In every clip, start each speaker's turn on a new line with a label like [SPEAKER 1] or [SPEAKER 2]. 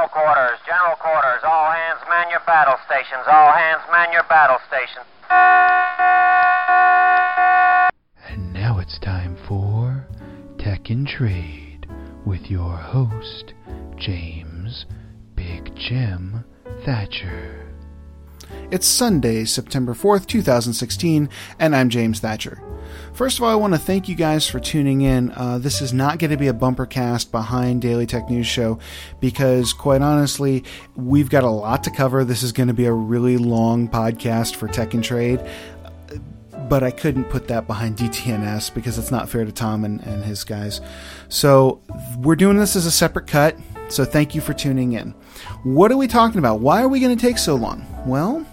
[SPEAKER 1] General quarters, general quarters. All hands man your battle stations. All hands man your battle stations.
[SPEAKER 2] And now it's time for Tech and Trade with your host, James Big Jim Thatcher.
[SPEAKER 3] It's Sunday, September 4th, 2016, and I'm James Thatcher. First of all, I want to thank you guys for tuning in. Uh, this is not going to be a bumper cast behind Daily Tech News Show because, quite honestly, we've got a lot to cover. This is going to be a really long podcast for Tech and Trade but I couldn't put that behind DTNS because it's not fair to Tom and, and his guys. So we're doing this as a separate cut. So thank you for tuning in. What are we talking about? Why are we going to take so long? Well,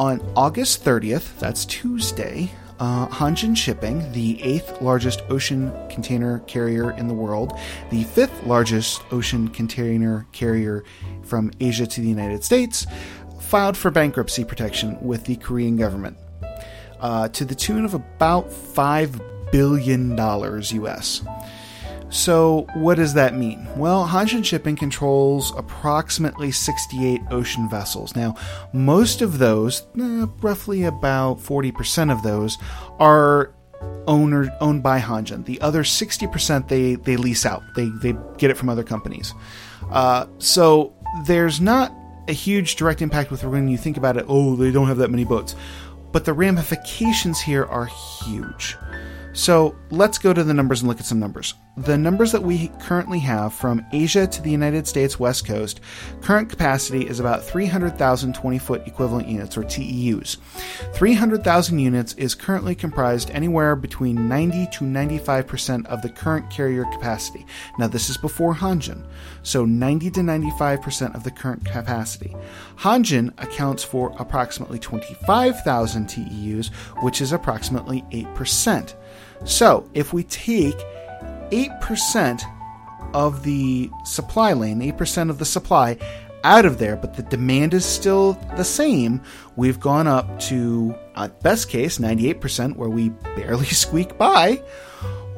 [SPEAKER 3] on August 30th, that's Tuesday, uh, Hanjin Shipping, the eighth largest ocean container carrier in the world, the fifth largest ocean container carrier from Asia to the United States, filed for bankruptcy protection with the Korean government uh, to the tune of about $5 billion US. So, what does that mean? Well, Hanjin Shipping controls approximately 68 ocean vessels. Now, most of those, eh, roughly about 40% of those, are owner, owned by Hanjin. The other 60% they, they lease out, they, they get it from other companies. Uh, so, there's not a huge direct impact with when you think about it, oh, they don't have that many boats. But the ramifications here are huge. So let's go to the numbers and look at some numbers. The numbers that we currently have from Asia to the United States West Coast, current capacity is about 300,000 20 foot equivalent units, or TEUs. 300,000 units is currently comprised anywhere between 90 to 95% of the current carrier capacity. Now, this is before Hanjin, so 90 to 95% of the current capacity. Hanjin accounts for approximately 25,000 TEUs, which is approximately 8%. So, if we take 8% of the supply lane, 8% of the supply out of there, but the demand is still the same, we've gone up to, at best case, 98%, where we barely squeak by,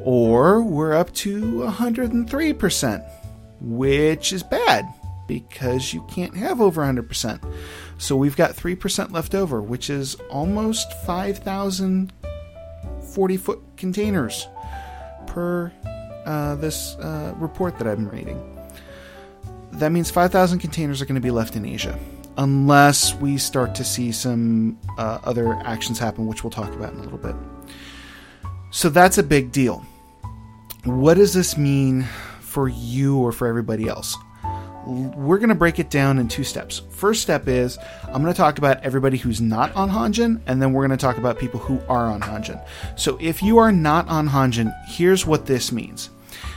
[SPEAKER 3] or we're up to 103%, which is bad because you can't have over 100%. So we've got 3% left over, which is almost 5,000 40 foot containers per uh, this uh, report that I'm reading. That means 5,000 containers are going to be left in Asia, unless we start to see some uh, other actions happen, which we'll talk about in a little bit. So that's a big deal. What does this mean for you or for everybody else? We're going to break it down in two steps. First step is I'm going to talk about everybody who's not on Hanjin, and then we're going to talk about people who are on Hanjin. So if you are not on Hanjin, here's what this means.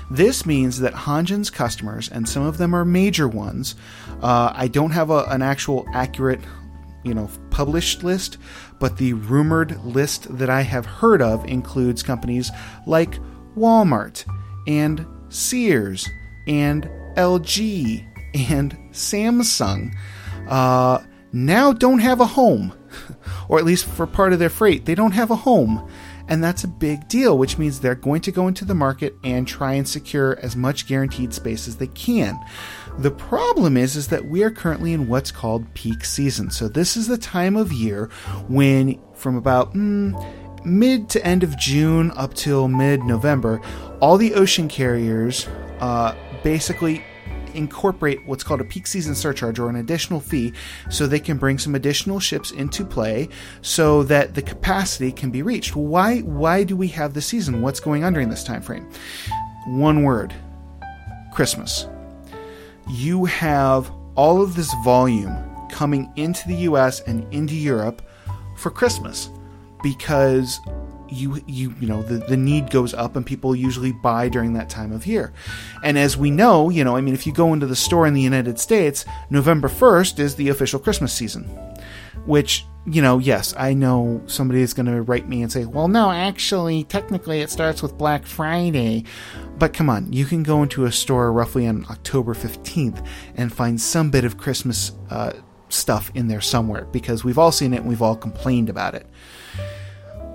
[SPEAKER 3] This means that Hanjin's customers, and some of them are major ones, uh, I don't have a, an actual accurate, you know, published list, but the rumored list that I have heard of includes companies like Walmart and Sears and LG and Samsung uh, now don't have a home, or at least for part of their freight, they don't have a home. And that's a big deal, which means they're going to go into the market and try and secure as much guaranteed space as they can. The problem is, is that we are currently in what's called peak season. So this is the time of year when, from about mm, mid to end of June up till mid November, all the ocean carriers uh, basically incorporate what's called a peak season surcharge or an additional fee so they can bring some additional ships into play so that the capacity can be reached. Why why do we have the season? What's going on during this time frame? One word. Christmas. You have all of this volume coming into the US and into Europe for Christmas because you you you know the, the need goes up and people usually buy during that time of year. And as we know you know i mean if you go into the store in the united states november 1st is the official christmas season which you know yes i know somebody is going to write me and say well no actually technically it starts with black friday. But come on you can go into a store roughly on october 15th and find some bit of christmas uh, stuff in there somewhere because we've all seen it and we've all complained about it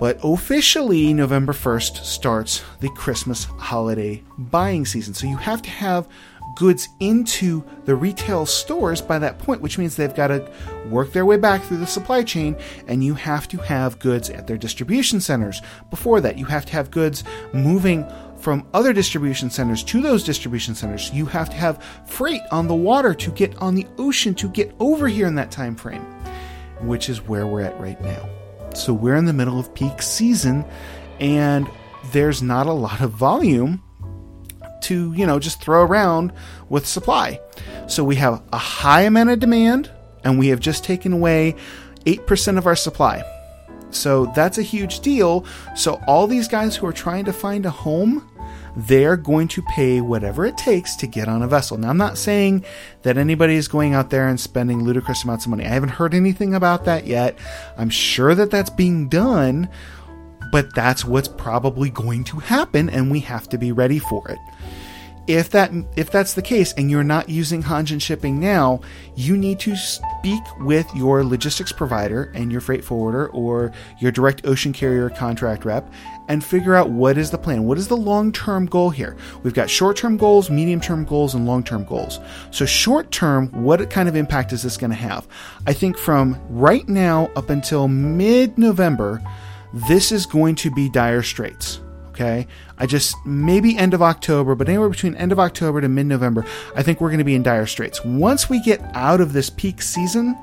[SPEAKER 3] but officially, November 1st starts the Christmas holiday buying season. So you have to have goods into the retail stores by that point, which means they've got to work their way back through the supply chain, and you have to have goods at their distribution centers. Before that, you have to have goods moving from other distribution centers to those distribution centers. You have to have freight on the water to get on the ocean to get over here in that time frame, which is where we're at right now. So we're in the middle of peak season and there's not a lot of volume to, you know, just throw around with supply. So we have a high amount of demand and we have just taken away 8% of our supply. So that's a huge deal. So all these guys who are trying to find a home, they're going to pay whatever it takes to get on a vessel. Now, I'm not saying that anybody is going out there and spending ludicrous amounts of money. I haven't heard anything about that yet. I'm sure that that's being done, but that's what's probably going to happen, and we have to be ready for it if that if that's the case and you're not using Hanjin shipping now, you need to speak with your logistics provider and your freight forwarder or your direct ocean carrier contract rep and figure out what is the plan. What is the long-term goal here? We've got short-term goals, medium-term goals and long-term goals. So short-term, what kind of impact is this going to have? I think from right now up until mid-November, this is going to be dire straits. Okay. I just, maybe end of October, but anywhere between end of October to mid November, I think we're going to be in dire straits. Once we get out of this peak season,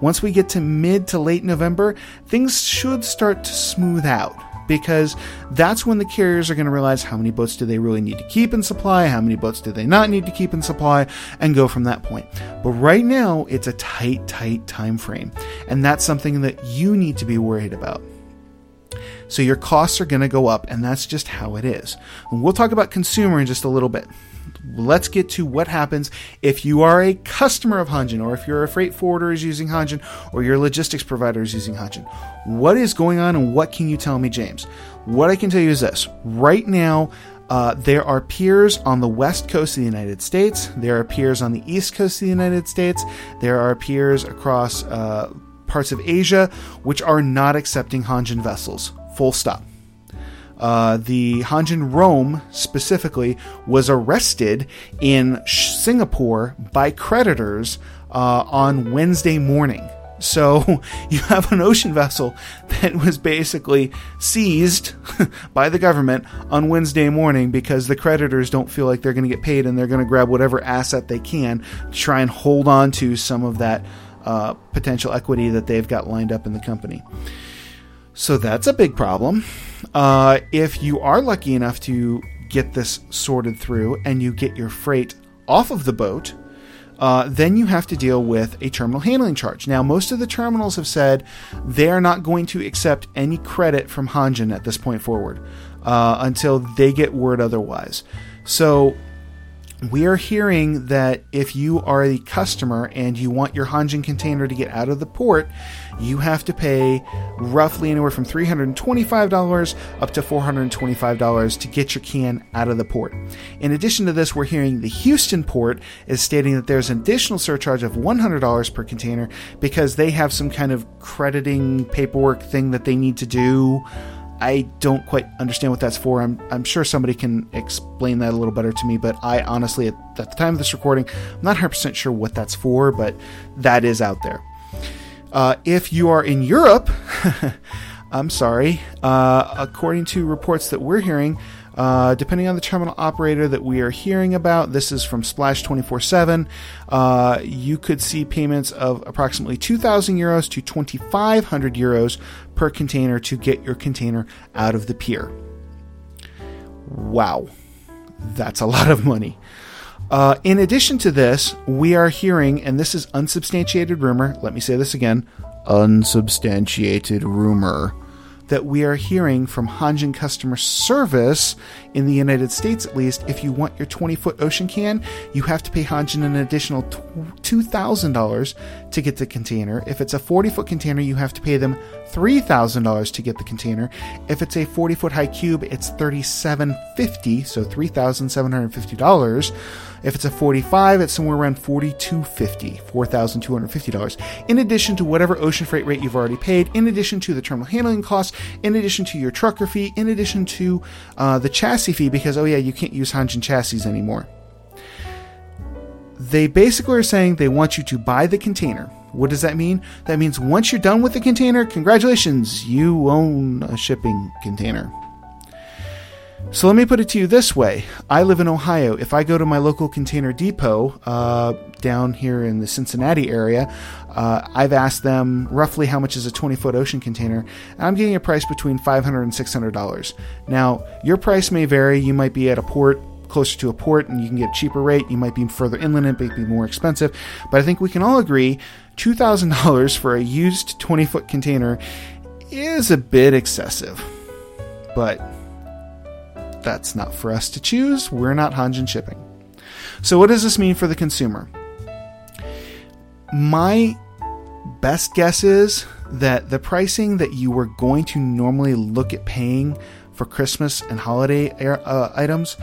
[SPEAKER 3] once we get to mid to late November, things should start to smooth out because that's when the carriers are going to realize how many boats do they really need to keep in supply, how many boats do they not need to keep in supply, and go from that point. But right now, it's a tight, tight time frame, and that's something that you need to be worried about. So your costs are going to go up, and that's just how it is. And we'll talk about consumer in just a little bit. Let's get to what happens if you are a customer of Hanjin, or if you're a freight forwarder is using Hanjin, or your logistics provider is using Hanjin. What is going on, and what can you tell me, James? What I can tell you is this: right now, uh, there are piers on the west coast of the United States. There are piers on the east coast of the United States. There are piers across uh, parts of Asia which are not accepting Hanjin vessels. Full stop. Uh, the Hanjin Rome specifically was arrested in Singapore by creditors uh, on Wednesday morning. So you have an ocean vessel that was basically seized by the government on Wednesday morning because the creditors don't feel like they're going to get paid and they're going to grab whatever asset they can to try and hold on to some of that uh, potential equity that they've got lined up in the company. So that's a big problem. Uh, if you are lucky enough to get this sorted through and you get your freight off of the boat, uh, then you have to deal with a terminal handling charge. Now, most of the terminals have said they are not going to accept any credit from Hanjin at this point forward uh, until they get word otherwise. So we are hearing that if you are the customer and you want your Hanjin container to get out of the port, you have to pay roughly anywhere from $325 up to $425 to get your can out of the port. In addition to this, we're hearing the Houston port is stating that there's an additional surcharge of $100 per container because they have some kind of crediting paperwork thing that they need to do. I don't quite understand what that's for. I'm, I'm sure somebody can explain that a little better to me, but I honestly, at, at the time of this recording, I'm not 100% sure what that's for, but that is out there. Uh, if you are in Europe, I'm sorry, uh, according to reports that we're hearing, uh, depending on the terminal operator that we are hearing about, this is from Splash 24 uh, 7. You could see payments of approximately 2,000 euros to 2,500 euros per container to get your container out of the pier. Wow, that's a lot of money. Uh, in addition to this, we are hearing, and this is unsubstantiated rumor, let me say this again unsubstantiated rumor that we are hearing from Hanjin customer service in the United States, at least. If you want your 20 foot ocean can, you have to pay Hanjin an additional $2,000 to get the container. If it's a 40 foot container, you have to pay them $3,000 to get the container. If it's a 40 foot high cube, it's $37.50, so $3,750. If it's a 45, it's somewhere around $42.50, $4,250. In addition to whatever ocean freight rate you've already paid, in addition to the terminal handling costs, in addition to your trucker fee, in addition to uh, the chassis fee, because oh yeah, you can't use Hanjin chassis anymore. they basically are saying they want you to buy the container. What does that mean? That means once you're done with the container, congratulations, you own a shipping container. So let me put it to you this way I live in Ohio. If I go to my local container depot uh, down here in the Cincinnati area, uh, I've asked them roughly how much is a 20 foot ocean container, and I'm getting a price between $500 and $600. Now, your price may vary. You might be at a port closer to a port and you can get a cheaper rate. You might be further inland, it might be more expensive. But I think we can all agree $2,000 for a used 20 foot container is a bit excessive. But that's not for us to choose. We're not Hanjin shipping. So, what does this mean for the consumer? My best guess is that the pricing that you were going to normally look at paying for Christmas and holiday uh, items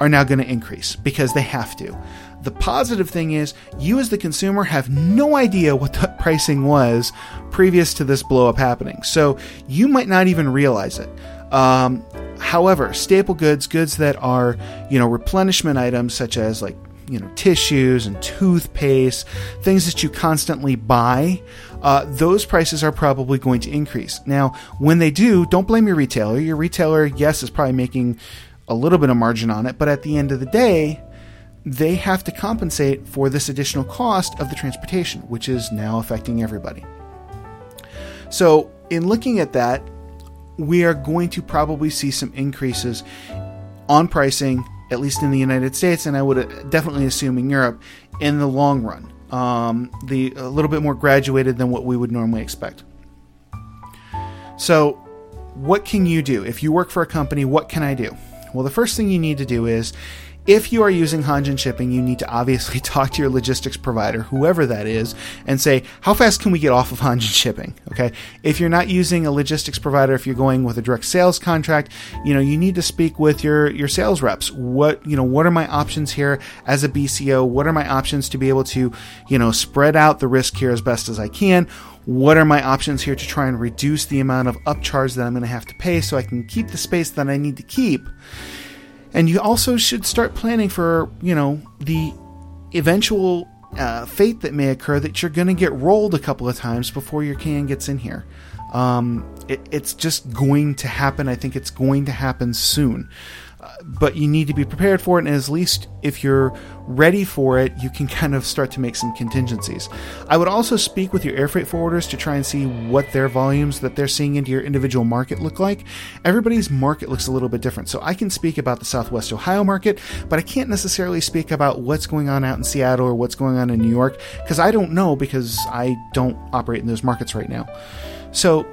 [SPEAKER 3] are now going to increase because they have to. The positive thing is, you as the consumer have no idea what the pricing was previous to this blow up happening. So you might not even realize it. Um, however, staple goods, goods that are, you know, replenishment items such as like, you know, tissues and toothpaste, things that you constantly buy, uh, those prices are probably going to increase. Now, when they do, don't blame your retailer. Your retailer, yes, is probably making a little bit of margin on it, but at the end of the day, they have to compensate for this additional cost of the transportation, which is now affecting everybody. So, in looking at that, we are going to probably see some increases on pricing, at least in the United States, and I would definitely assume in Europe in the long run. Um, the a little bit more graduated than what we would normally expect. So, what can you do if you work for a company? What can I do? Well, the first thing you need to do is if you are using Hanjin shipping, you need to obviously talk to your logistics provider, whoever that is, and say, how fast can we get off of Hanjin shipping? Okay. If you're not using a logistics provider, if you're going with a direct sales contract, you know, you need to speak with your, your sales reps. What, you know, what are my options here as a BCO? What are my options to be able to, you know, spread out the risk here as best as I can? What are my options here to try and reduce the amount of upcharge that I'm going to have to pay so I can keep the space that I need to keep? And you also should start planning for, you know, the eventual uh, fate that may occur that you're going to get rolled a couple of times before your can gets in here. Um, it, it's just going to happen. I think it's going to happen soon but you need to be prepared for it. And at least if you're ready for it, you can kind of start to make some contingencies. I would also speak with your air freight forwarders to try and see what their volumes that they're seeing into your individual market look like. Everybody's market looks a little bit different. So I can speak about the Southwest Ohio market, but I can't necessarily speak about what's going on out in Seattle or what's going on in New York because I don't know because I don't operate in those markets right now. So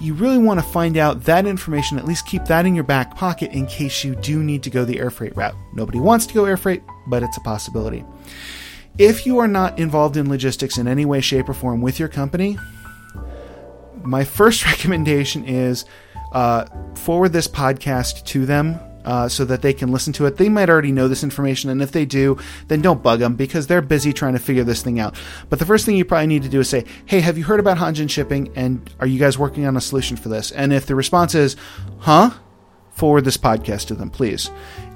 [SPEAKER 3] you really want to find out that information, at least keep that in your back pocket in case you do need to go the air freight route. Nobody wants to go air freight, but it's a possibility. If you are not involved in logistics in any way, shape, or form with your company, my first recommendation is uh, forward this podcast to them uh, so that they can listen to it. They might already know this information, and if they do, then don't bug them because they're busy trying to figure this thing out. But the first thing you probably need to do is say, "Hey, have you heard about Hanjin shipping? And are you guys working on a solution for this?" And if the response is, "Huh," forward this podcast to them, please.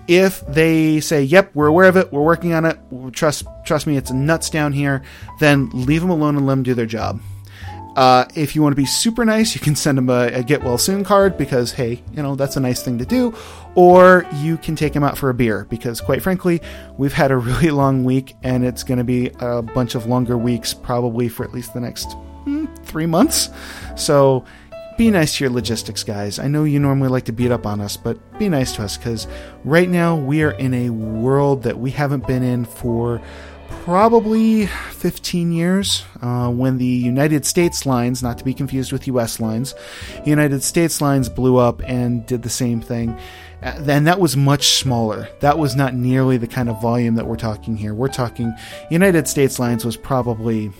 [SPEAKER 3] If they say, "Yep, we're aware of it, we're working on it, trust trust me, it's nuts down here," then leave them alone and let them do their job. Uh, if you want to be super nice, you can send them a, a, get well soon card because, hey, you know, that's a nice thing to do. Or you can take them out for a beer because, quite frankly, we've had a really long week and it's going to be a bunch of longer weeks probably for at least the next hmm, three months. So be nice to your logistics guys. I know you normally like to beat up on us, but be nice to us because right now we are in a world that we haven't been in for probably 15 years uh, when the United States lines, not to be confused with US lines, United States lines blew up and did the same thing. And that was much smaller. That was not nearly the kind of volume that we're talking here. We're talking United States lines was probably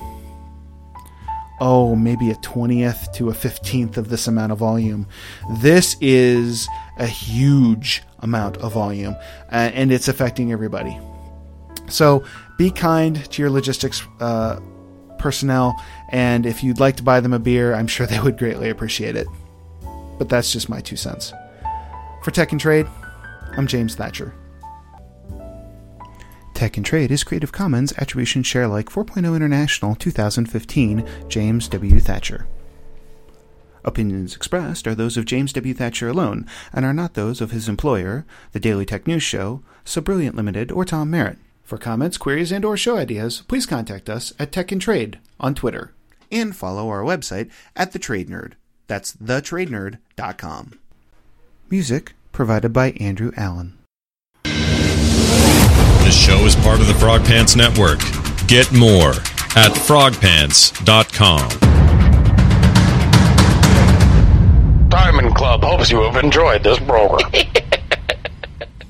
[SPEAKER 3] oh, maybe a 20th to a 15th of this amount of volume. This is a huge amount of volume, uh, and it's affecting everybody. So be kind to your logistics uh, personnel, and if you'd like to buy them a beer, I'm sure they would greatly appreciate it. But that's just my two cents. For Tech and Trade, I'm James Thatcher. Tech and Trade is Creative Commons Attribution Share Alike 4.0 International 2015, James W. Thatcher. Opinions expressed are those of James W. Thatcher alone and are not those of his employer, the Daily Tech News Show, Subrilliant Limited, or Tom Merritt. For comments, queries, and or show ideas, please contact us at Tech and Trade on Twitter and follow our website at The Trade Nerd. That's thetradenerd.com. Music provided by Andrew Allen.
[SPEAKER 4] This show is part of the Frog Pants Network. Get more at frogpants.com.
[SPEAKER 5] Diamond Club hopes you have enjoyed this program.